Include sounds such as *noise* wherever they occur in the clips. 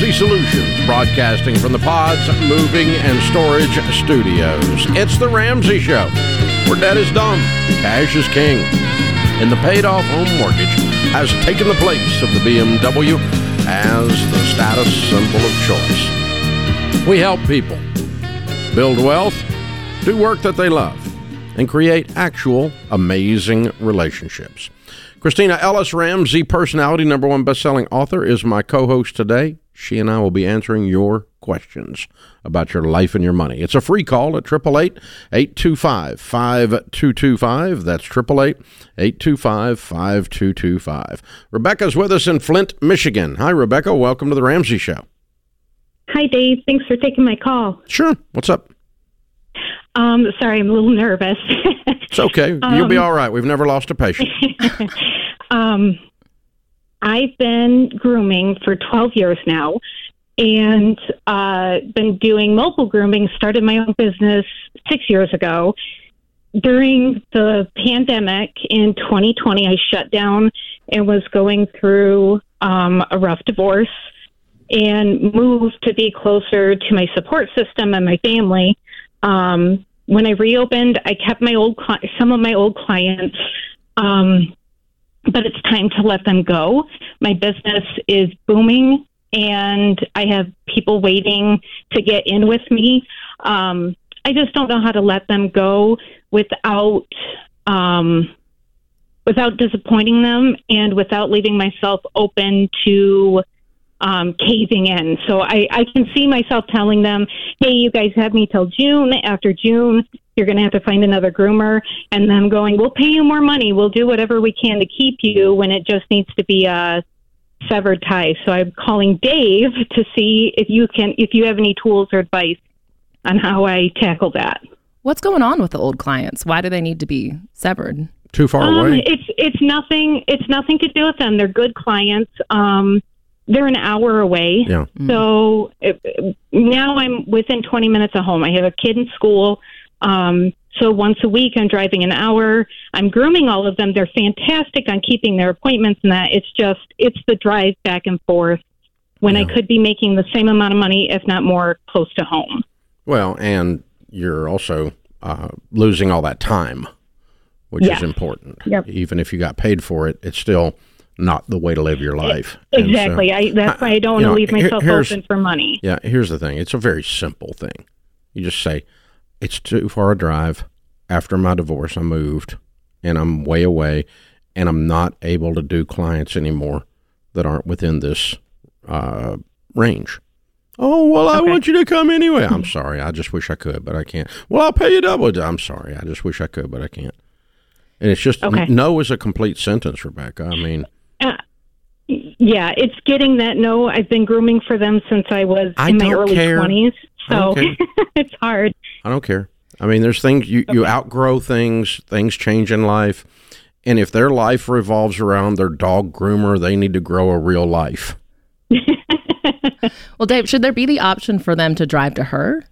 Ramsey Solutions, broadcasting from the Pods Moving and Storage Studios. It's the Ramsey Show, where debt is dumb, cash is king, and the paid off home mortgage has taken the place of the BMW as the status symbol of choice. We help people build wealth, do work that they love, and create actual amazing relationships. Kristina Ellis Ramsey, personality number one best-selling author, is my co-host today. She and I will be answering your questions about your life and your money. It's a free call at 888-825-5225. That's 888-825-5225. Rebecca's with us in Flint, Michigan. Hi, Rebecca. Welcome to the Ramsey Show. Hi, Dave. Thanks for taking my call. Sure. What's up? Um, sorry, I'm a little nervous. it's okay. *laughs* You'll be all right. We've never lost a patient. *laughs* um, I've been grooming for 12 years now and uh, been doing mobile grooming, started my own business six years ago. During the pandemic in 2020, I shut down and was going through um, a rough divorce and moved to be closer to my support system and my family. Um, when I reopened, I kept my old cli- some of my old clients, um, but it's time to let them go. My business is booming, and I have people waiting to get in with me. Um, I just don't know how to let them go without um, without disappointing them and without leaving myself open to um, caving in. So I, I can see myself telling them, hey, you guys have me till June. After June, you're going to have to find another groomer. And them going, we'll pay you more money. We'll do whatever we can to keep you when it just needs to be a severed tie. So I'm calling Dave to see if you can, if you have any tools or advice on how I tackle that. What's going on with the old clients? Why do they need to be severed? Too far Um, away. it's it's nothing. It's nothing to do with them. They're good clients. Um, they're an hour away. Yeah. So it, now I'm within 20 minutes of home. I have a kid in school. Um, so once a week, I'm driving an hour. I'm grooming all of them. They're fantastic on keeping their appointments and that. It's just it's the drive back and forth when I could be making the same amount of money, if not more, close to home. Well, and you're also uh, losing all that time, which Yes. is important. Yep. Even if you got paid for it, it's still not the way to live your life. So- Exactly. I, that's why I don't want to leave myself here's- open for money. Yeah, here's the thing. It's a very simple thing. You just say, it's too far a drive. After my divorce, I moved and I'm way away and I'm not able to do clients anymore that aren't within this uh, range. Oh, well, I Okay. want you to come anyway. I'm sorry. I just wish I could, but I can't. Well, I'll pay you double. I'm sorry. I just wish I could, but I can't. And it's just Okay. no is a complete sentence, Rebecca. I mean, Uh, yeah, it's getting that no. I've been grooming for them since I was I in my early care. twenties, I don't so *laughs* it's hard. I don't care. I mean, there's things you, you outgrow things, things change in life. And if their life revolves around their dog groomer, they need to grow a real life. *laughs* Well, Dave, should there be the option for them to drive to her?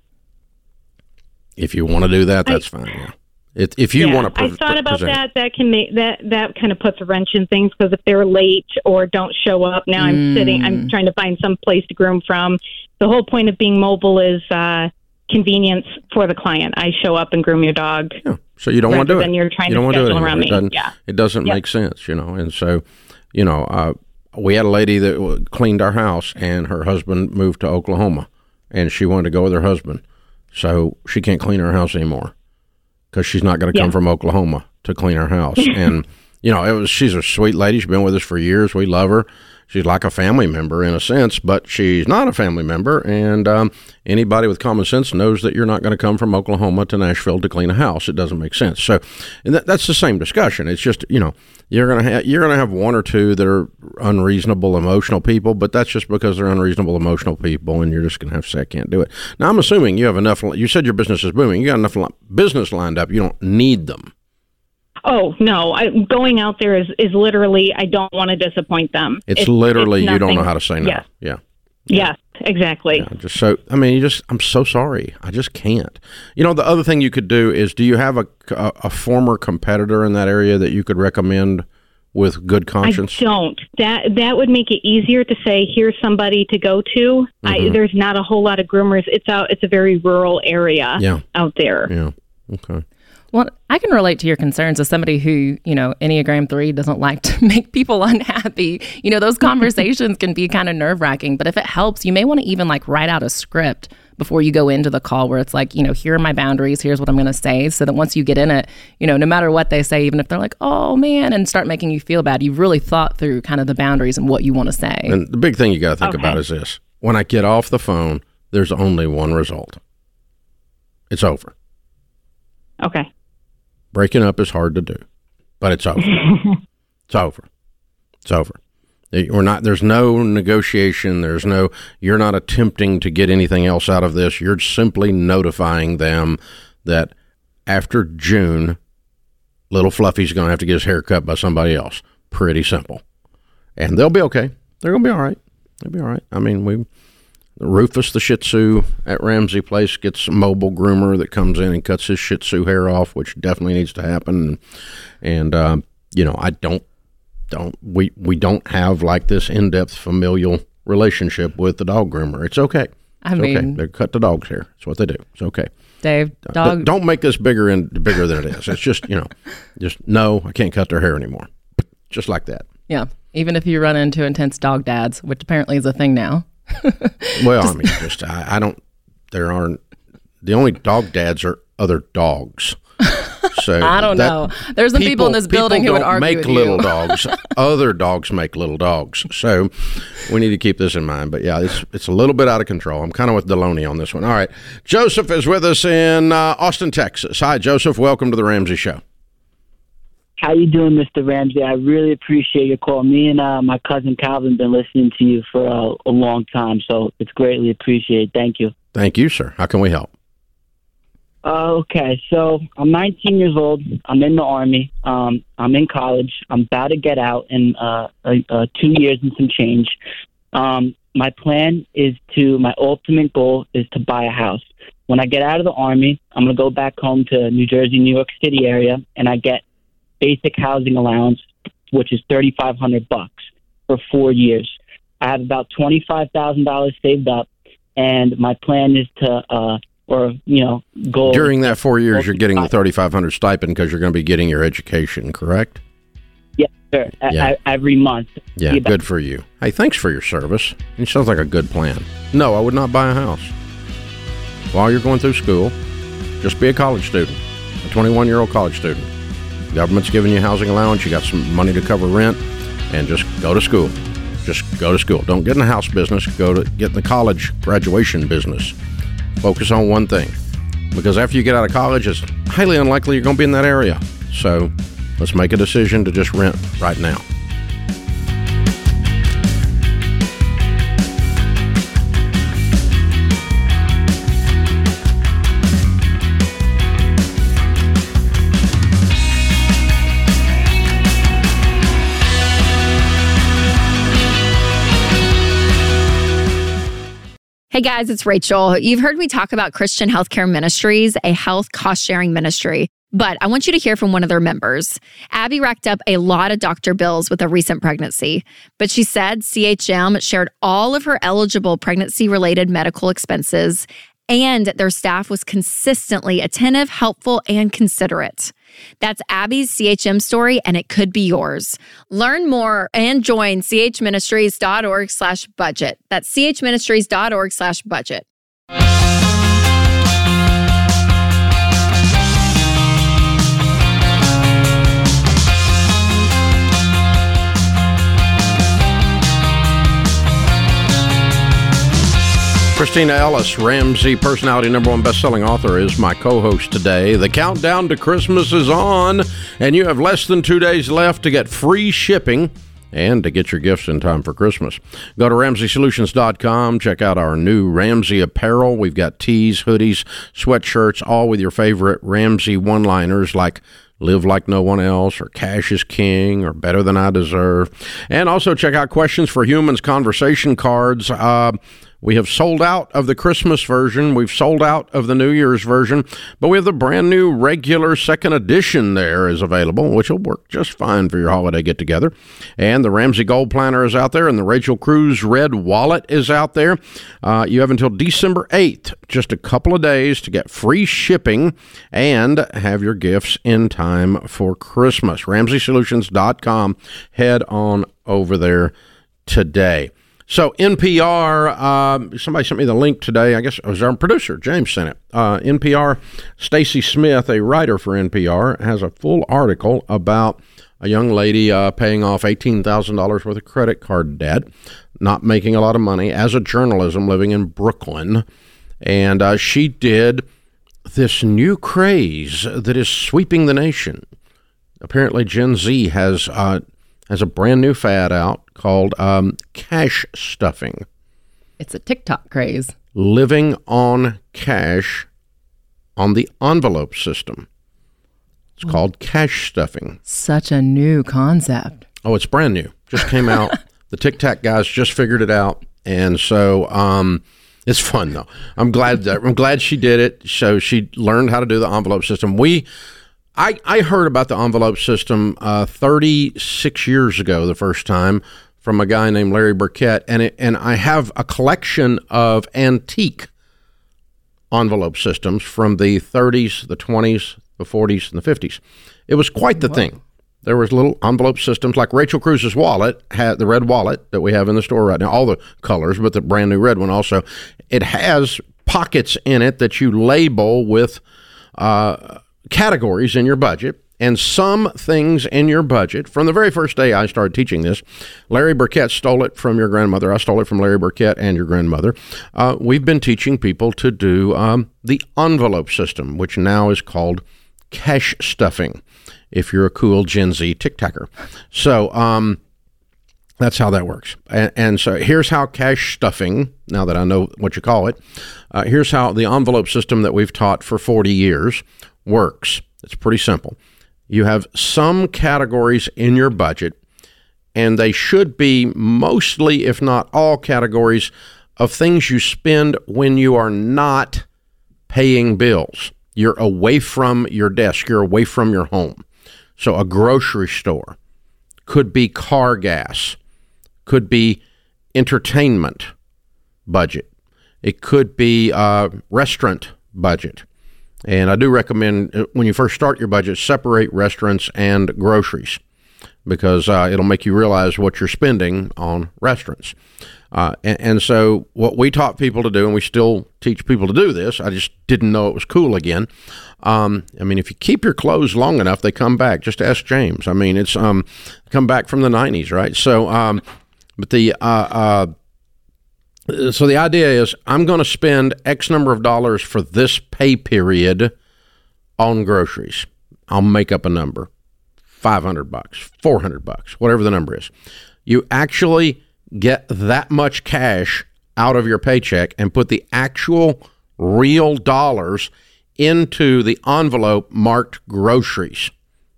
If you want to do that, that's fine. Yeah. If, if you yeah, want to, I thought about that. That can make that that kind of puts a wrench in things because if they're late or don't show up, now I'm sitting. Mm. I'm trying to find some place to groom from. The whole point of being mobile is uh, convenience for the client. I show up and groom your dog. Yeah. So you don't want to do it. you're trying you to don't wanna do it around it me. doesn't, Yeah. It doesn't Yep. make sense, you know. And so, you know, uh, we had a lady that cleaned our house, and her husband moved to Oklahoma, and she wanted to go with her husband, so she can't clean her house anymore because she's not going to come from Oklahoma to clean our house. *laughs* and you know, it was she's a sweet lady. She's been with us for years. We love her. She's like a family member in a sense, but she's not a family member. And um, anybody with common sense knows that you're not going to come from Oklahoma to Nashville to clean a house. It doesn't make sense. So, and that, that's the same discussion. It's just you know you're gonna have you're gonna have one or two that are unreasonable, emotional people, but that's just because they're unreasonable, emotional people, and you're just gonna have to say I can't do it. Now, I'm assuming you have enough. You said your business is booming. You got enough business lined up. You don't need them. Oh no! I, going out there is is literally. I don't want to disappoint them. It's, literally it's you don't know how to say no. Yes. Yeah. Yes, exactly. Yeah, just so I mean, you just I'm so sorry. I just can't. You know, the other thing you could do is, do you have a a, a former competitor in that area that you could recommend with good conscience? I don't. That that would make it easier to say here's somebody to go to. I, Mhm. there's not a whole lot of groomers. It's out. It's a very rural area Yeah. out there. Yeah. Okay. Well, I can relate to your concerns as somebody who, you know, Enneagram 3 doesn't like to *laughs* make people unhappy. You know, those *laughs* conversations can be kind of nerve wracking, but if it helps, you may want to even like write out a script before you go into the call where it's like, you know, here are my boundaries, here's what I'm going to say. So that once you get in it, you know, no matter what they say, even if they're like, oh man, and start making you feel bad, you've really thought through kind of the boundaries and what you want to say. And the big thing you got to think Okay. about is this: when I get off the phone, there's only one result. It's over. Okay. Breaking up is hard to do, but it's over. *laughs* it's over. It's over. We're not. There's no negotiation. There's no. You're not attempting to get anything else out of this. You're simply notifying them that after June, little Fluffy's going to have to get his hair cut by somebody else. Pretty simple, and they'll be okay. They're going to be all right. They'll be all right. I mean, we Rufus the Shih Tzu at Ramsey Place gets a mobile groomer that comes in and cuts his Shih Tzu hair off, which definitely needs to happen. And um, you know, I don't don't we we don't have like this in depth familial relationship with the dog groomer. It's okay. I It's okay. mean, They cut the dog's hair. It's what they do. It's okay. Dave, dog, don't make this bigger and bigger than it is. It's just you know, just no, I can't cut their hair anymore. Just like that. yeah. Even if you run into intense dog dads, which apparently is a thing now. *laughs* Well, I mean, just I, I don't. There aren't the only dog dads are other dogs. So *laughs* I don't that- know. There's some people, in this building who would argue make with little you. *laughs* dogs. Other dogs make little dogs. So we need to keep this in mind. But yeah, it's it's a little bit out of control. I'm kind of with Delony on this one. All right, Joseph is with us in uh, Austin, Texas. Hi, Joseph. Welcome to the Ramsey Show. How you doing, Mr. Ramsey? I really appreciate your call. Me and uh, my cousin Calvin been listening to you for uh, a long time, so it's greatly appreciated. Thank you. Thank you, sir. How can we help? Uh, okay, so I'm 19 years old. I'm in the army. Um, I'm in college. I'm about to get out in uh, uh, two years and some change. Um, my plan is to. My ultimate goal is to buy a house. When I get out of the army, I'm gonna go back home to New Jersey, New York City area, and I get basic housing allowance, which is 3,500 bucks for four years. I have about twenty-five thousand dollars saved up, and my plan is to, uh, or you know, go During that four years, you're getting the 3,500 stipend because you're going to be getting your education, correct? Sure, a- Yeah. a- every month. Yeah, but- good for you. Hey, thanks for your service. It sounds like a good plan. No, I would not buy a house. While you're going through school, just be a college student, a 21 year old college student. Government's giving you housing allowance, you got some money to cover rent, and just go to school. Just go to school. Don't get in the house business, go to get in the college graduation business. Focus on one thing. Because after you get out of college, it's highly unlikely you're going to be in that area. So let's make a decision to just rent right now. Hey guys, it's Rachel. You've heard me talk about Christian Healthcare Ministries, a health cost sharing ministry, but I want you to hear from one of their members. Abby racked up a lot of doctor bills with a recent pregnancy, but she said CHM shared all of her eligible pregnancy related medical expenses and their staff was consistently attentive, helpful, and considerate. That's Abby's CHM story, and it could be yours. Learn more and join chministries.org slash budget. That's chministries.org slash budget. Kristina Ellis, Ramsey personality number one best-selling author, is my co-host today. The countdown to Christmas is on, and you have less than two days left to get free shipping and to get your gifts in time for Christmas. Go to RamseySolutions.com. Check out our new Ramsey apparel. We've got tees, hoodies, sweatshirts, all with your favorite Ramsey one-liners like Live Like No One Else, or Cash is King, or Better Than I Deserve. And also check out Questions for Humans conversation cards. Uh, We have sold out of the Christmas version. We've sold out of the New Year's version, but we have the brand new regular second edition there is available, which will work just fine for your holiday get together. And the Ramsey Gold Planner is out there, and the Rachel Cruz Red Wallet is out there. Uh, you have until December 8th, just a couple of days, to get free shipping and have your gifts in time for Christmas. RamseySolutions.com. Head on over there today. So NPR, um, somebody sent me the link today. I guess it was our producer James sent it. Uh, NPR, Stacey Smith, a writer for NPR, has a full article about a young lady uh, paying off eighteen thousand dollars worth of credit card debt, not making a lot of money as a journalism living in Brooklyn, and uh, she did this new craze that is sweeping the nation. Apparently, Gen Z has uh, has a brand new fad out called um, cash stuffing. It's a TikTok craze. Living on cash on the envelope system. It's called cash stuffing. Such a new concept. Oh, it's brand new. Just came out. *laughs* the Tic Tac guys just figured it out, and so um, it's fun though. I'm glad that I'm glad she did it. So she learned how to do the envelope system. We I, I heard about the envelope system uh, 36 years ago the first time from a guy named Larry Burkett, and it, and I have a collection of antique envelope systems from the 30s, the 20s, the 40s, and the 50s. It was quite the thing. There was little envelope systems like Rachel Cruz's wallet had the red wallet that we have in the store right now, all the colors, but the brand new red one also. It has pockets in it that you label with. Uh, categories in your budget and some things in your budget. From the very first day I started teaching this, Larry Burkett stole it from your grandmother. I stole it from Larry Burkett and your grandmother. Uh, we've been teaching people to do um, the envelope system, which now is called cash stuffing. If you're a cool Gen Z tic tacker, so um, that's how that works. And, and, so here's how cash stuffing. Now that I know what you call it, uh, here's how the envelope system that we've taught for 40 years works. It's pretty simple. You have some categories in your budget, and they should be mostly, if not all, categories of things you spend when you are not paying bills. You're away from your desk, you're away from your home. So, a grocery store could be car gas, could be entertainment budget, it could be a restaurant budget and I do recommend uh, when you first start your budget, separate restaurants and groceries because uh, it'll make you realize what you're spending on restaurants. Uh, and, and, so, what we taught people to do, and we still teach people to do this, I just didn't know it was cool again. Um, I mean, if you keep your clothes long enough, they come back. Just ask James. I mean, it's um, come back from the 90s, right? So, um, but the uh, uh so the idea is I'm going to spend X number of dollars for this pay period on groceries. I'll make up a number 500 bucks, 400 bucks, whatever the number is. You actually get that much cash out of your paycheck and put the actual real dollars into the envelope marked groceries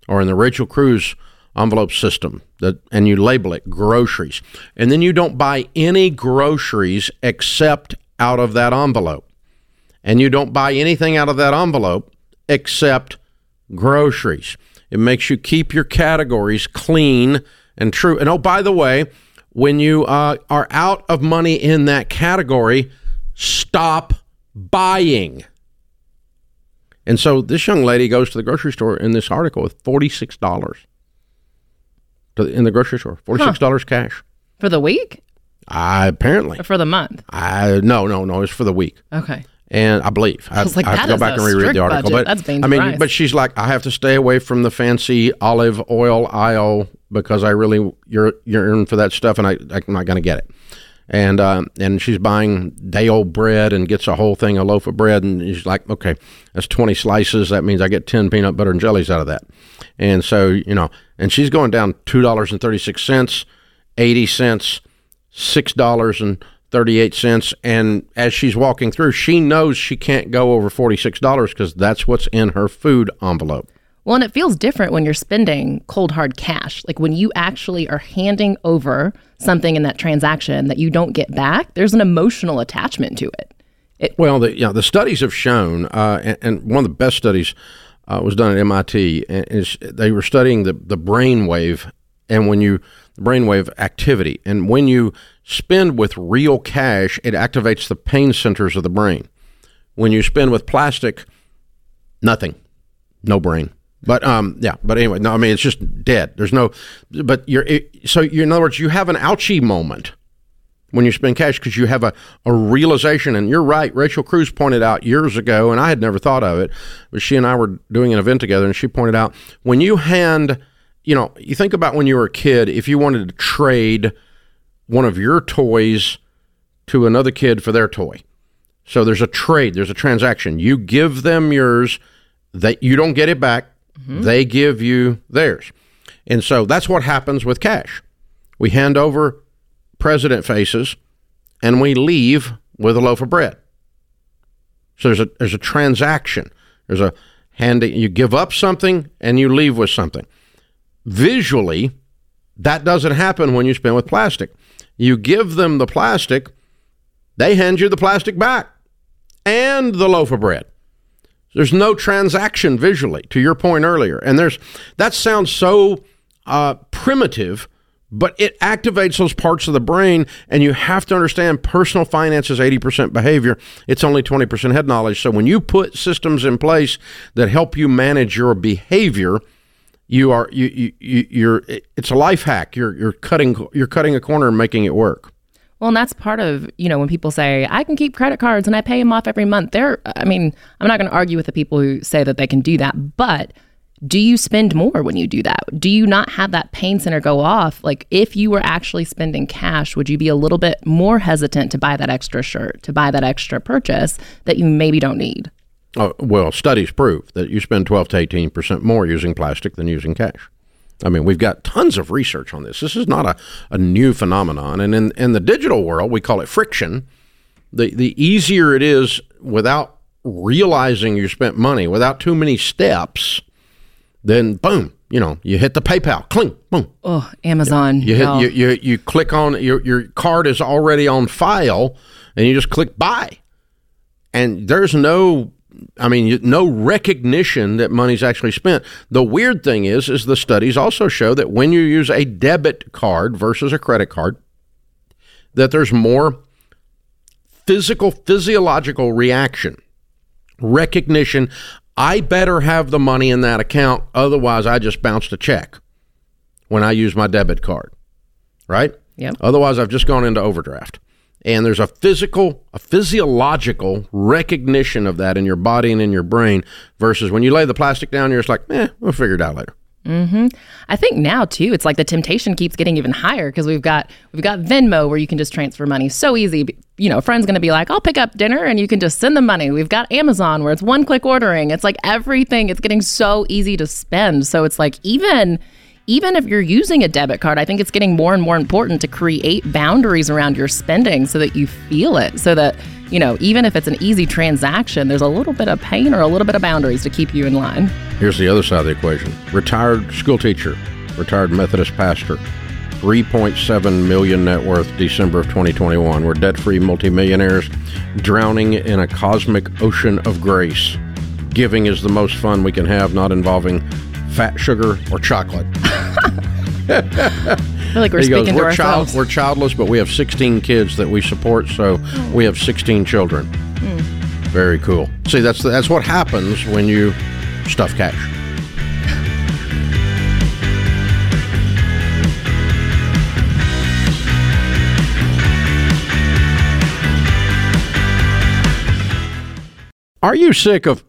or in the Rachel Cruz envelope system that and you label it groceries. And then you don't buy any groceries except out of that envelope. And you don't buy anything out of that envelope except groceries. It makes you keep your categories clean and true. And oh by the way when you uh, are out of money in that category stop buying. And so this young lady goes to the grocery store in this article with $46 in the grocery store. Forty six dollars huh. cash for the week. I apparently or for the month. I no no no. It's for the week. Okay. And I believe I, I, like, I have to go back and reread the article. Budget. But That's I mean, but she's like, I have to stay away from the fancy olive oil aisle because I really you're yearn for that stuff, and I I'm not going to get it. And uh, and she's buying day old bread and gets a whole thing, a loaf of bread, and she's like, okay, that's twenty slices. That means I get ten peanut butter and jellies out of that. And so you know, and she's going down two dollars and thirty six cents, eighty cents, six dollars and thirty eight cents. And as she's walking through, she knows she can't go over forty six dollars because that's what's in her food envelope. Well, and it feels different when you're spending cold hard cash. Like when you actually are handing over something in that transaction that you don't get back, there's an emotional attachment to it. it well, the, you know, the studies have shown, uh, and, and, one of the best studies uh, was done at MIT, and they were studying the, the brain wave and when you brainwave activity, and when you spend with real cash, it activates the pain centers of the brain. When you spend with plastic, nothing, no brain. But um, yeah. But anyway, no. I mean, it's just dead. There's no. But you're it, so you in other words, you have an ouchie moment when you spend cash because you have a, a realization. And you're right. Rachel Cruz pointed out years ago, and I had never thought of it, but she and I were doing an event together, and she pointed out when you hand you know, you think about when you were a kid, if you wanted to trade one of your toys to another kid for their toy. So there's a trade, there's a transaction. You give them yours, that you don't get it back. Mm-hmm. They give you theirs. And so that's what happens with cash. We hand over president faces and we leave with a loaf of bread. So there's a there's a transaction. There's a handing you give up something and you leave with something. Visually, that doesn't happen when you spend with plastic. You give them the plastic, they hand you the plastic back and the loaf of bread. There's no transaction visually, to your point earlier. And there's that sounds so uh, primitive, but it activates those parts of the brain. And you have to understand personal finance is 80% behavior, it's only 20% head knowledge. So when you put systems in place that help you manage your behavior, you are you, you you're it's a life hack. You're you're cutting you're cutting a corner and making it work. Well, and that's part of, you know, when people say, I can keep credit cards and I pay them off every month. They're, I mean, I'm not going to argue with the people who say that they can do that, but do you spend more when you do that? Do you not have that pain center go off? Like, if you were actually spending cash, would you be a little bit more hesitant to buy that extra shirt, to buy that extra purchase that you maybe don't need? Uh, well, studies prove that you spend 12 to 18 percent more using plastic than using cash. I mean, we've got tons of research on this. This is not a, a new phenomenon. And in, in the digital world, we call it friction. The, the easier it is without realizing you spent money, without too many steps, then boom, you know, you hit the PayPal, cling, boom. Oh, Amazon. You, hit, you, you, you click on, your, your card is already on file, and you just click buy. And there's no I mean, no recognition that money's actually spent. The weird thing is, is the studies also show that when you use a debit card versus a credit card, that there's more physical, physiological reaction, recognition. I better have the money in that account, otherwise I just bounced a check when I use my debit card, right? Yep. Otherwise, I've just gone into overdraft and there's a physical, a physiological recognition of that in your body and in your brain versus when you lay the plastic down, you're just like, eh, we'll figure it out later. Mm-hmm. I think now too, it's like the temptation keeps getting even higher because we've got we've got Venmo where you can just transfer money so easy. You know, friend's going to be like, "I'll pick up dinner," and you can just send them money. We've got Amazon where it's one click ordering. It's like everything. It's getting so easy to spend. So it's like even even if you're using a debit card, I think it's getting more and more important to create boundaries around your spending so that you feel it, so that, you know, even if it's an easy transaction, there's a little bit of pain or a little bit of boundaries to keep you in line. Here's the other side of the equation retired school teacher, retired Methodist pastor. 3.7 million net worth December of 2021. We're debt free multimillionaires drowning in a cosmic ocean of grace. Giving is the most fun we can have, not involving fat, sugar, or chocolate. *laughs* Like we're speaking goes, we're child, We're childless, but we have 16 kids that we support, so we have 16 children. Mm. Very cool. See, that's that's what happens when you stuff cash. Are you sick of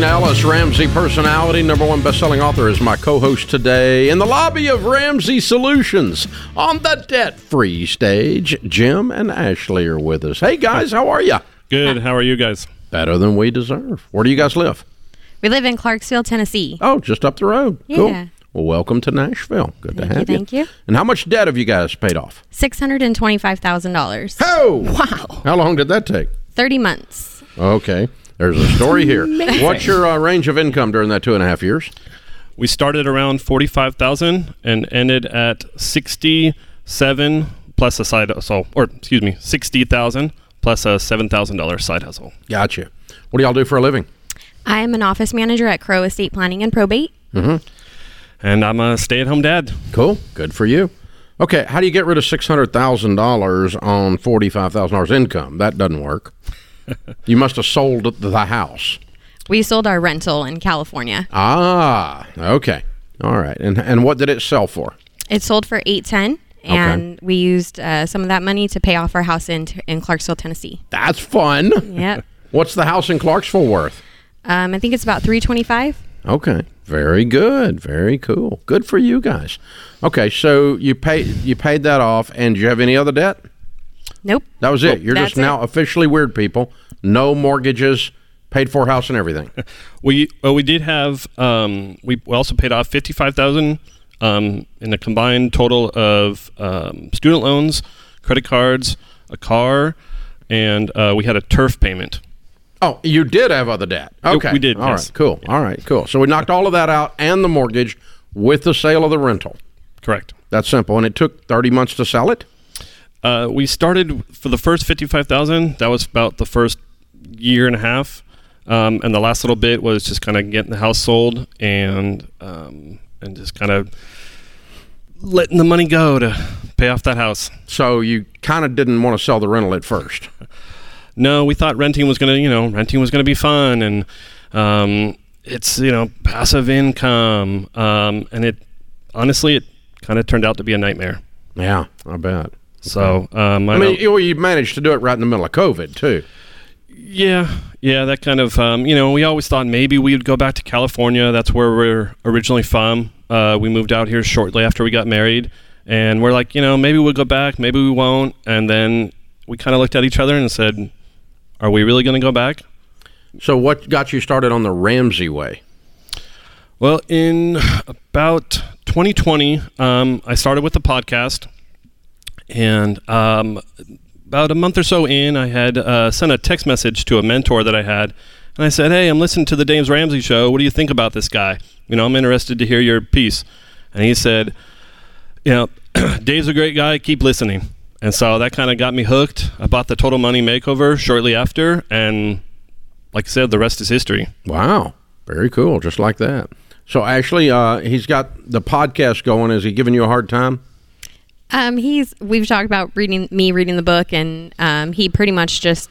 Kristina Ellis, Ramsey personality, number one best-selling author, is my co-host today in the lobby of Ramsey Solutions on the debt-free stage. Jim and Ashley are with us. Hey guys, how are you? Good. How are you guys? Better than we deserve. Where do you guys live? We live in Clarksville, Tennessee. Oh, just up the road. Yeah. Cool. Well, welcome to Nashville. Good to Thank you, have you. thank you. And how much debt have you guys paid off? Six hundred and twenty-five thousand dollars. Oh, wow! How long did that take? Thirty months. Okay, there's a story here. *laughs* What's your uh, range of income during that two and a half years? We started around forty-five thousand and ended at sixty-seven plus a side hustle, or excuse me, sixty thousand plus a seven thousand dollars side hustle. Gotcha. What do y'all do for a living? I am an office manager at Crow Estate Planning and Probate. And I'm a stay-at-home dad. Cool. Good for you. Okay, how do you get rid of six hundred thousand dollars on forty-five thousand dollars income? That doesn't work. *laughs* you must have sold the house. We sold our rental in California. Ah, okay. All right. And and what did it sell for? It sold for eight ten, and we used uh, some of that money to pay off our house in in Clarksville, Tennessee. That's fun. Yep. *laughs* What's the house in Clarksville worth? Um, I think it's about three twenty-five. Okay. Very good. Very cool. Good for you guys. Okay, so you paid you paid that off, and do you have any other debt? Nope. That was it. You're That's just now officially weird people. No mortgages, paid for house and everything. *laughs* We well, we did have um, we also paid off fifty-five thousand um, in a combined total of um, student loans, credit cards, a car, and uh, we had a turf payment. Oh, you did have other debt. Okay. we did, All yes. right. Cool. All right. Cool. So we knocked all of that out and the mortgage with the sale of the rental. Correct. That's simple. And it took 30 months to sell it? Uh, we started for the first fifty-five thousand. That was about the first year and a half, um, and the last little bit was just kind of getting the house sold and um, and just kind of letting the money go to pay off that house. So you kind of didn't want to sell the rental at first. No, we thought renting was gonna, you know, renting was gonna be fun, and um, it's you know passive income, um, and it honestly it kind of turned out to be a nightmare. Yeah, I bet. So um, I, I mean, you, you managed to do it right in the middle of COVID, too. Yeah, yeah, that kind of. Um, you know, we always thought maybe we'd go back to California. That's where we're originally from. Uh, we moved out here shortly after we got married, and we're like, you know, maybe we'll go back, maybe we won't. And then we kind of looked at each other and said, "Are we really going to go back?" So what got you started on the Ramsey way? Well, in about 2020, um, I started with the podcast, and um, about a month or so in, I had uh, sent a text message to a mentor that I had, and I said, "Hey, I'm listening to the James Ramsey show. What do you think about this guy? You know, I'm interested to hear your piece." And he said, "You know, *clears throat* Dave's a great guy. Keep listening." And so that kind of got me hooked. I bought the Total Money Makeover shortly after, and like I said, the rest is history. Wow. Very cool. Just like that. So, Ashley, uh, he's got the podcast going. Is he giving you a hard time? Um, he's we've talked about reading me reading the book, and um, he pretty much just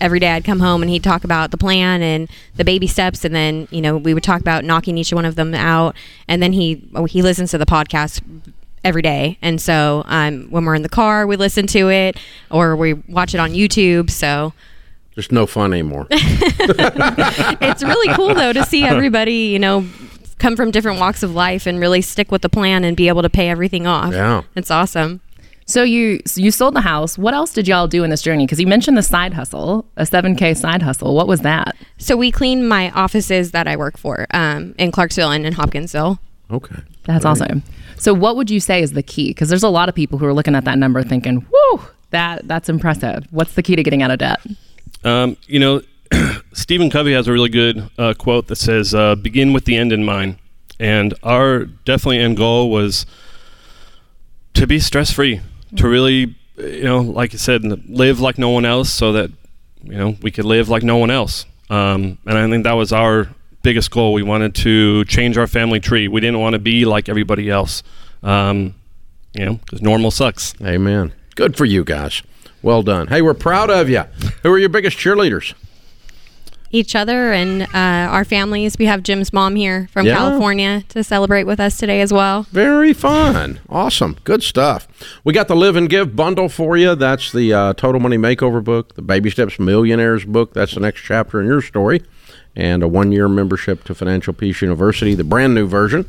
every day I'd come home and he'd talk about the plan and the baby steps, and then you know we would talk about knocking each one of them out, and then he oh, he listens to the podcast every day, and so um, when we're in the car we listen to it or we watch it on YouTube. So Just no fun anymore. *laughs* it's really cool though to see everybody you know come from different walks of life and really stick with the plan and be able to pay everything off. Yeah. it's awesome. So you so you sold the house. What else did y'all do in this journey? Because you mentioned the side hustle, a seven k side hustle. What was that? So we clean my offices that I work for um, in Clarksville and in Hopkinsville. Okay. That's awesome. So what would you say is the key? Because there's a lot of people who are looking at that number thinking, "Whoa, that that's impressive." What's the key to getting out of debt? Um, you know, *clears throat* Stephen Covey has a really good uh, quote that says, uh, "Begin with the end in mind." And our definitely end goal was to be stress free, to really, you know, like I said, live like no one else, so that you know we could live like no one else. Um, and I think that was our biggest goal. We wanted to change our family tree. We didn't want to be like everybody else. Um, you know, because normal sucks. Amen. Good for you guys. Well done. Hey, we're proud of you. Who are your biggest cheerleaders? Each other and uh, our families. We have Jim's mom here from Yeah. California to celebrate with us today as well. Very fun. Awesome. Good stuff. We got the Live and Give bundle for you. That's the uh, Total Money Makeover book, the Baby Steps Millionaires book. That's the next chapter in your story. And a one year membership to Financial Peace University, the brand new version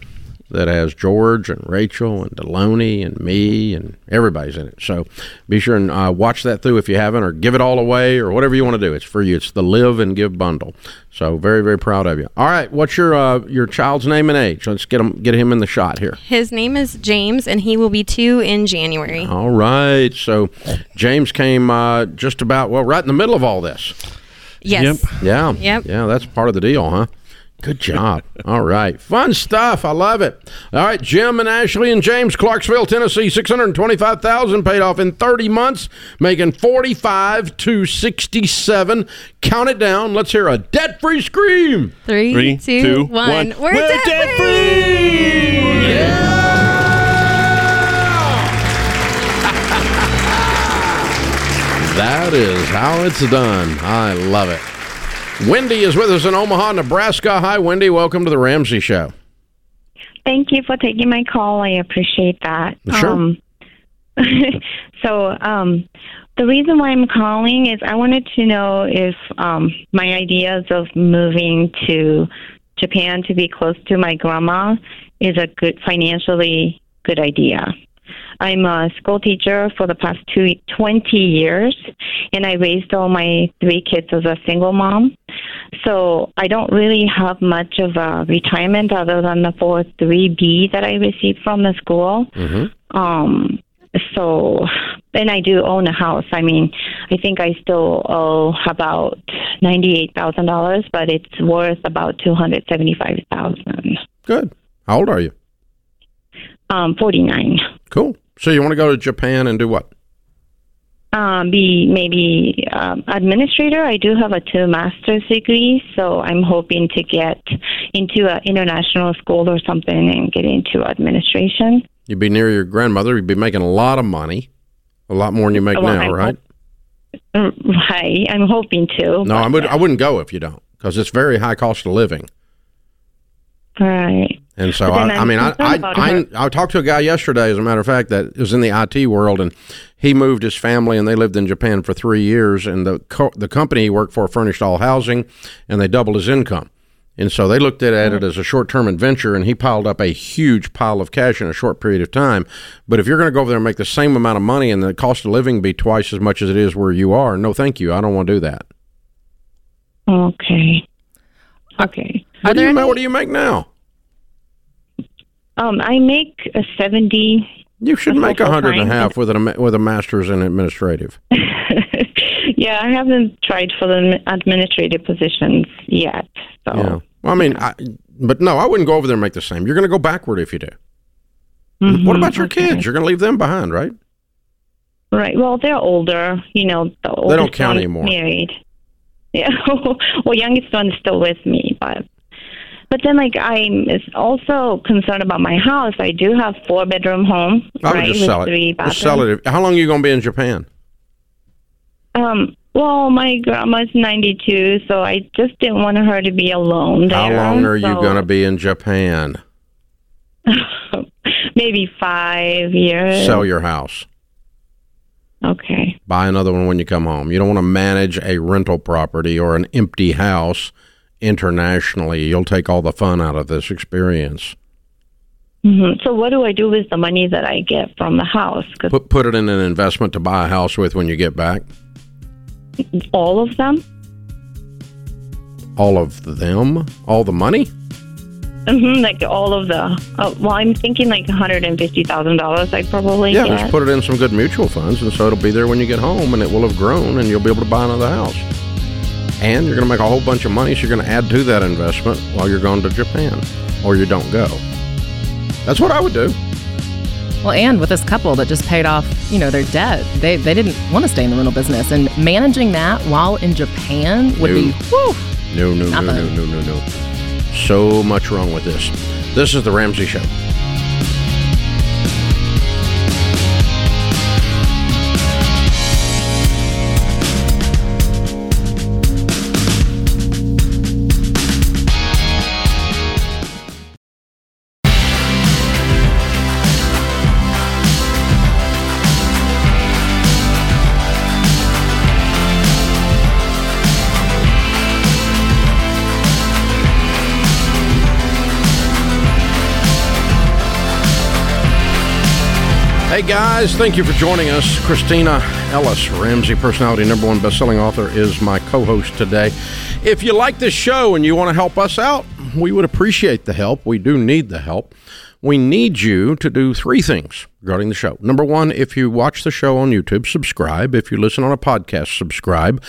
that has George and Rachel and Delony and me and everybody's in it. So be sure and uh, watch that through if you haven't, or give it all away, or whatever you want to do. It's for you. It's the Live and Give bundle. So very very proud of you. All right, what's your uh, your child's name and age? Let's get him get him in the shot here. His name is James, and he will be two in January. All right. So James came uh, just about well right in the middle of all this. Yes. Yeah. Yep. Yeah, that's part of the deal, huh? Good job. All right. Fun stuff. I love it. All right, Jim and Ashley and James, Clarksville, Tennessee, 625,000 paid off in 30 months, making 45 to 67. Count it down. Let's hear a debt-free scream. Three, Three, two, two, one. one. We're, We're debt debt-free! *laughs* That is how it's done. I love it. Wendy is with us in Omaha, Nebraska. Hi, Wendy. Welcome to the Ramsey Show. Thank you for taking my call. I appreciate that. Sure. Um, *laughs* so, um, the reason why I'm calling is I wanted to know if um, my ideas of moving to Japan to be close to my grandma is a good financially good idea. I'm a school teacher for the past two, 20 years, and I raised all my three kids as a single mom. So I don't really have much of a retirement other than the 403B that I received from the school. Um, so, and I do own a house. I mean, I think I still owe about ninety-eight thousand dollars, but it's worth about two hundred seventy-five thousand. Good. How old are you? Um, forty-nine. Cool. So you want to go to Japan and do what? Um, be maybe um, administrator. I do have a two master's degree, so I'm hoping to get into an international school or something and get into administration. You'd be near your grandmother. You'd be making a lot of money, a lot more than you make Well, now, I'm right? Mm, Right. I'm hoping to. No, I would. I wouldn't go if you don't, because it's very high cost of living. Right. And so I, I mean, I, I, I. I talked to a guy yesterday, as a matter of fact, that was in the IT world, and he moved his family, and they lived in Japan for three years, and the co- the company he worked for furnished all housing, and they doubled his income, and so they looked at, at it as a short term adventure, and he piled up a huge pile of cash in a short period of time. But if you're going to go over there and make the same amount of money, and the cost of living be twice as much as it is where you are, no, thank you, I don't want to do that. Okay. Okay. What do you make? any- What do you make now? Um, I make a seventy. You should make a hundred and half with a with a master's in administrative. *laughs* yeah, I haven't tried for the administrative positions yet. So Yeah. Well, I mean, I, but no, I wouldn't go over there and make the same. You're going to go backward if you do. Mhm, What about your okay. kids? You're going to leave them behind, right? Right. Well, they're older. You know, the oldest don't count anymore. Married. *laughs* Yeah. well, youngest one's still with me, but but then like I'm also concerned about my house. I do have four bedroom home. I would right, just sell it. Just sell it. How long are you going to be in Japan? Um. Well, my grandma's 92, so I just didn't want her to be alone there. How long are you going to be in Japan? *laughs* Maybe five years. Sell your house. Okay. Buy another one when you come home. You don't want to manage a rental property or an empty house internationally. You'll take all the fun out of this experience. hmm So what do I do with the money that I get from the house? Put put it in an investment to buy a house with when you get back. all of them. All of them, all the money. hmm like all of the. Uh, well, I'm thinking like one hundred and fifty thousand dollars. I probably Yeah, get. just put it in some good mutual funds, and so it'll be there when you get home, and it will have grown, and you'll be able to buy another house. And you're going to make a whole bunch of money, so you're going to add to that investment while you're going to Japan, or you don't go. That's what I would do. Well, and with this couple that just paid off, you know, their debt, they, they didn't want to stay in the rental business. And managing that while in Japan would be, whew, No, no, no, no, no, no, no. So much wrong with this. This is the Ramsey Show. Hey guys, thank you for joining us. Kristina Ellis, Ramsey personality number one best-selling author, is my co-host today. If you like this show and you want to help us out, we would appreciate the help. We do need the help. We need you to do three things regarding the show. Number one, if you watch the show on YouTube, subscribe. If you listen on a podcast, subscribe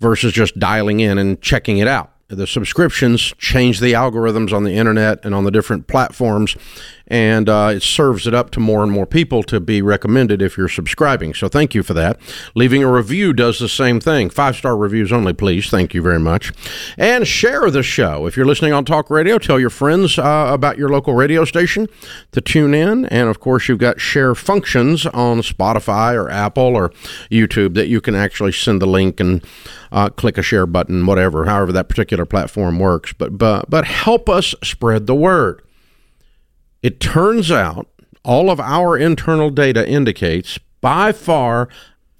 versus just dialing in and checking it out the subscriptions change the algorithms on the internet and on the different platforms and uh, it serves it up to more and more people to be recommended if you're subscribing. So thank you for that. Leaving a review does the same thing. Five star reviews only please. Thank you very much. And share the show. If you're listening on talk radio tell your friends uh, about your local radio station to tune in. And of course you've got share functions on spotify or apple or youtube that you can actually send the link and uh, click a share button, whatever, however that particular platform works. But but but help us spread the word. It turns out all of our internal data indicates by far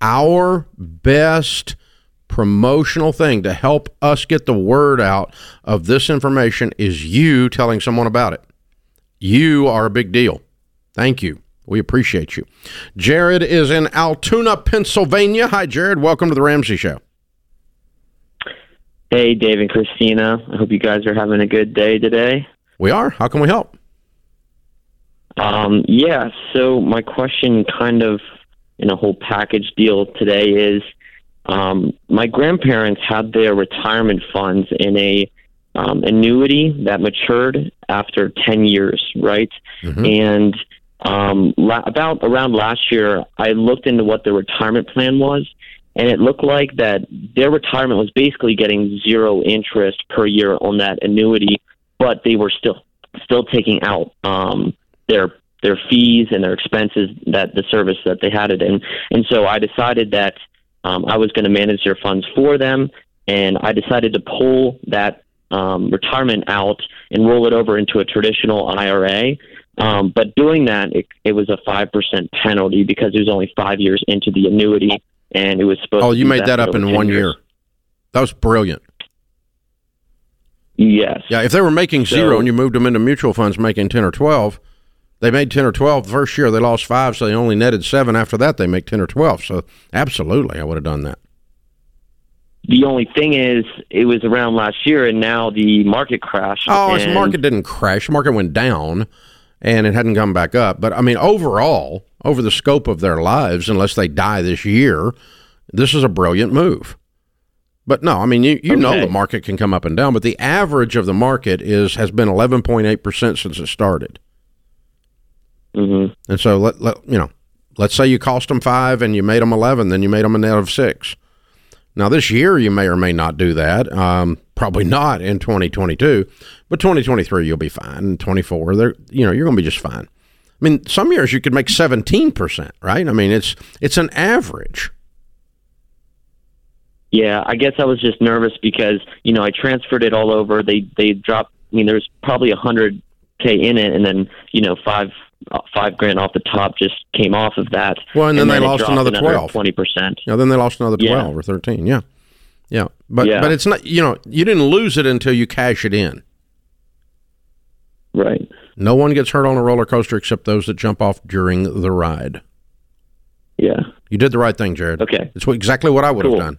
our best promotional thing to help us get the word out of this information is you telling someone about it. You are a big deal. Thank you. We appreciate you. Jared is in Altoona, Pennsylvania. Hi, Jared. Welcome to the Ramsey Show. Hey, Dave and Kristina. I hope you guys are having a good day today. We are. How can we help? Um, yeah, so my question, kind of in a whole package deal today, is um, my grandparents had their retirement funds in a um, annuity that matured after 10 years, right? Mm-hmm. And um, la- about around last year, I looked into what their retirement plan was, and it looked like that their retirement was basically getting zero interest per year on that annuity, but they were still still taking out um, their their fees and their expenses that the service that they had it in. And so I decided that um, I was going to manage their funds for them, and I decided to pull that um, retirement out and roll it over into a traditional IRA. Um, but doing that, it, it was a five percent penalty because it was only five years into the annuity and it was supposed. Oh, you made that up in one years. year. That was brilliant. Yes. Yeah, if they were making so, zero and you moved them into mutual funds making 10 or 12, they made 10 or 12 the first year. They lost five, so they only netted seven. After that, they make 10 or 12. So, absolutely, I would have done that. The only thing is, it was around last year, and now the market crashed. Oh, the market didn't crash. The market went down, and it hadn't come back up. But, I mean, overall, over the scope of their lives, unless they die this year, this is a brilliant move. But no, I mean you, you okay. know the market can come up and down, but the average of the market is has been eleven point eight percent since it started. Mm-hmm. And so let, let you know, let's say you cost them five and you made them eleven, then you made them a net of six. Now this year you may or may not do that. Um, probably not in twenty twenty two, but twenty twenty three you'll be fine. Twenty four, there you know you're going to be just fine. I mean, some years you could make 17%, right? I mean, it's it's an average. Yeah, I guess I was just nervous because, you know, I transferred it all over. They they dropped I mean, there's probably a 100k in it and then, you know, 5 uh, 5 grand off the top just came off of that. Well, and then, and then they lost another 12. 20%. Yeah, then they lost another 12 yeah. or 13. Yeah. Yeah. But yeah. but it's not, you know, you didn't lose it until you cash it in. Right. No one gets hurt on a roller coaster except those that jump off during the ride. Yeah. You did the right thing, Jared. Okay. It's exactly what I would cool. have done.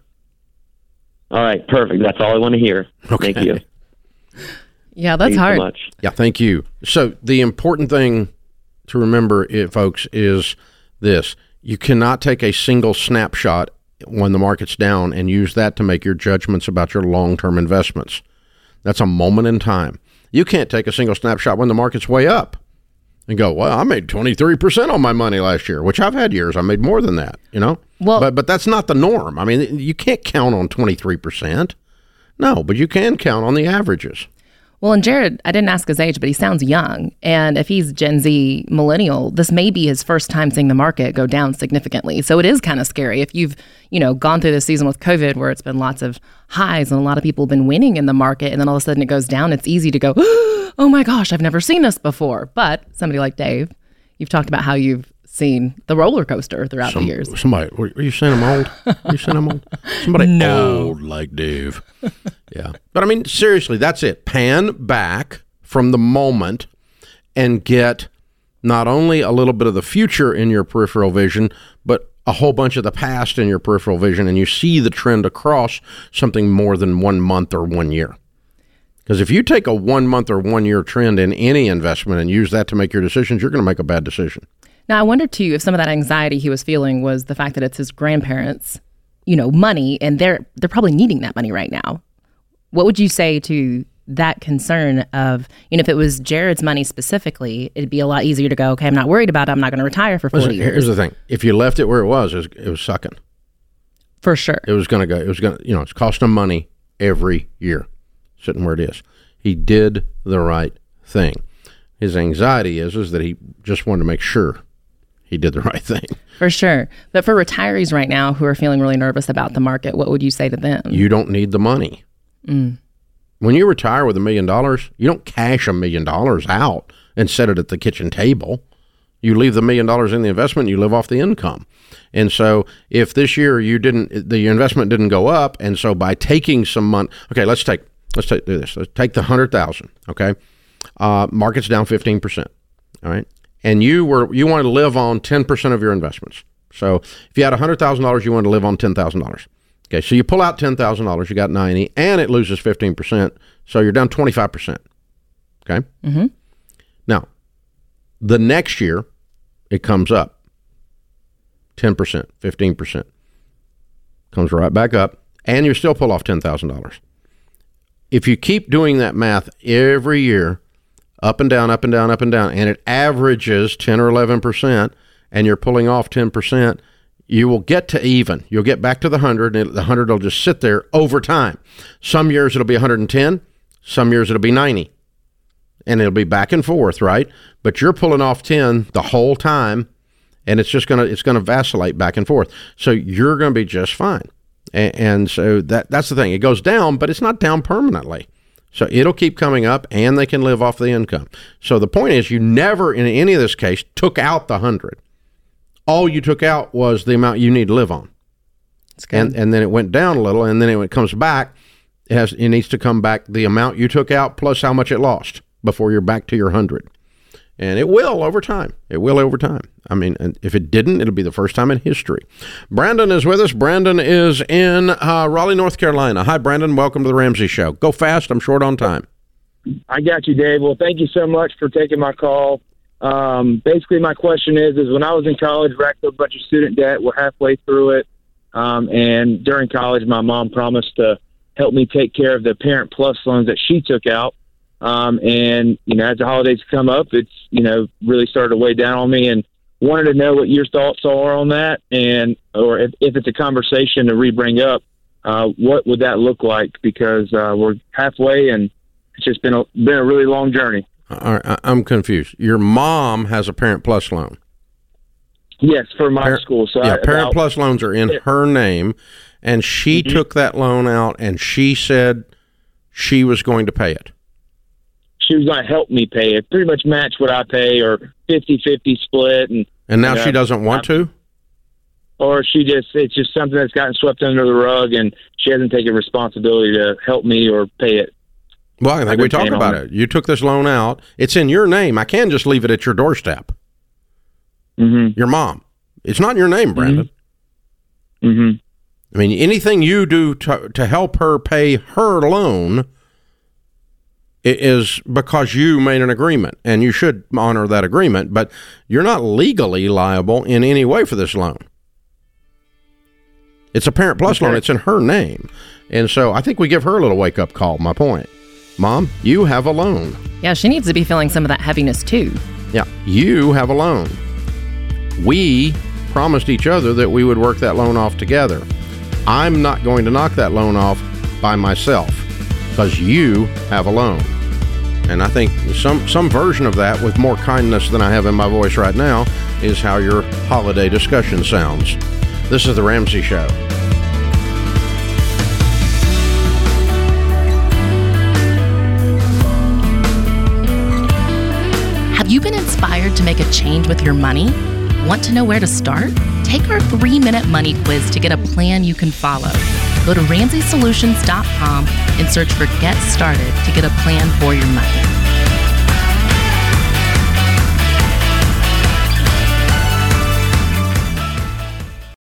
All right, perfect. That's all I want to hear. Okay. Thank you. Yeah, that's hard. So yeah, thank you. So the important thing to remember, it, folks, is this: you cannot take a single snapshot when the market's down and use that to make your judgments about your long-term investments. That's a moment in time. You can't take a single snapshot when the market's way up and go, well, I made 23% on my money last year, which I've had years I made more than that, you know? Well, but, but that's not the norm. I mean, you can't count on 23%. No, but you can count on the averages. Well, and Jared, I didn't ask his age, but he sounds young. And if he's Gen Z millennial, this may be his first time seeing the market go down significantly. So it is kind of scary. If you've, you know, gone through this season with COVID where it's been lots of highs and a lot of people have been winning in the market and then all of a sudden it goes down, it's easy to go, *gasps* oh my gosh, I've never seen this before. But somebody like Dave, you've talked about how you've seen the roller coaster throughout Some, the years. Somebody, are you saying I'm old? Are you saying I'm old? *laughs* Somebody no. old like Dave. yeah. But I mean, seriously, that's it. Pan back from the moment and get not only a little bit of the future in your peripheral vision, but a whole bunch of the past in your peripheral vision, and you see the trend across something more than one month or one year. Because if you take a one month or one year trend in any investment and use that to make your decisions, you're going to make a bad decision. Now, I wonder too if some of that anxiety he was feeling was the fact that it's his grandparents, you know, money, and they're they're probably needing that money right now. What would you say to that concern of, you know, if it was Jared's money specifically, it'd be a lot easier to go, okay, I'm not worried about it. I'm not going to retire for 40 Listen, years. here's the thing: if you left it where it was, it was, it was sucking. For sure. It was going to go. It was going to, you know, it's costing him money every year, sitting where it is. He did the right thing. His anxiety is is that he just wanted to make sure he did the *laughs* right thing. For sure. But for retirees right now who are feeling really nervous about the market, what would you say to them? You don't need the money. When you retire with a million dollars, you don't cash a million dollars out and set it at the kitchen table. You leave the million dollars in the investment, you live off the income. And so if this year you didn't the investment didn't go up, and so by taking some money okay, let's take let's take do this. Let's take the hundred thousand, okay? Uh, market's down fifteen percent. All right. And you were you wanted to live on ten percent of your investments. So if you had hundred thousand dollars, you wanted to live on ten thousand dollars. Okay, so you pull out ten thousand dollars, you got ninety, and it loses fifteen percent, so you're down twenty five percent. Okay. Mm-hmm. Now, the next year, it comes up ten percent, fifteen percent, comes right back up, and you still pull off ten thousand dollars. If you keep doing that math every year, up and down, up and down, up and down, and it averages ten or eleven percent, and you're pulling off ten percent you will get to even. You'll get back to the 100, and the 100 will just sit there over time. Some years it'll be 110, some years it'll be 90. And it'll be back and forth, right? But you're pulling off 10 the whole time, and it's just to it's to vacillate back and forth. So you're to be just fine. And, and so that that's the thing. It goes down, but it's not down permanently. So it'll keep coming up, and they can live off the income. So the point is, you never, in any of this case, took out the hundred all you took out was the amount you need to live on. And and then it went down a little, and then it, when it comes back, it has it needs to come back the amount you took out plus how much it lost before you're back to your hundred. And it will over time. It will over time. I mean, if it didn't, it'll be the first time in history. Brandon is with us. Brandon is in uh, Raleigh, North Carolina. Hi, Brandon. Welcome to the Ramsey Show. Go fast. I'm short on time. I got you, Dave. Well, thank you so much for taking my call. Um, basically, my question is: is when I was in college, racked up a bunch of student debt. We're halfway through it, um, and during college, my mom promised to help me take care of the Parent Plus loans that she took out. Um, and you know, as the holidays come up, it's you know really started to weigh down on me, and wanted to know what your thoughts are on that, and or if, if it's a conversation to re-bring up, uh, what would that look like? Because uh, we're halfway, and it's just been a been a really long journey. All right, I'm confused. Your mom has a Parent Plus loan. Yes, for my Parent- school. So yeah, I, Parent about- Plus loans are in her name, and she Mm-hmm. took that loan out, and she said she was going to pay it. She was going to help me pay it, pretty much match what I pay, or 50-50 split, and And now Yeah. she doesn't want to. or she just it's just something that's gotten swept under the rug, and she hasn't taken responsibility to help me or pay it. Well, I think we talked about on it. You took this loan out. It's in your name. I can just leave it at your doorstep. Mm-hmm. Your mom. It's not in your name, Brandon. Mm-hmm. I mean, anything you do to to help her pay her loan i- is because you made an agreement, and you should honor that agreement. But you're not legally liable in any way for this loan. It's a Parent Plus loan. It's in her name, and so I think we give her a little wake up call. My point, Mom, you have a loan. Yeah, she needs to be feeling some of that heaviness too. Yeah, you have a loan. We promised each other that we would work that loan off together. I'm not going to knock that loan off by myself because you have a loan. And I think some some version of that with more kindness than I have in my voice right now is how your holiday discussion sounds. This is the Ramsey show. Have you been inspired to make a change with your money? Want to know where to start? Take our three minute money quiz to get a plan you can follow. Go to RamseySolutions.com and search for Get Started to get a plan for your money.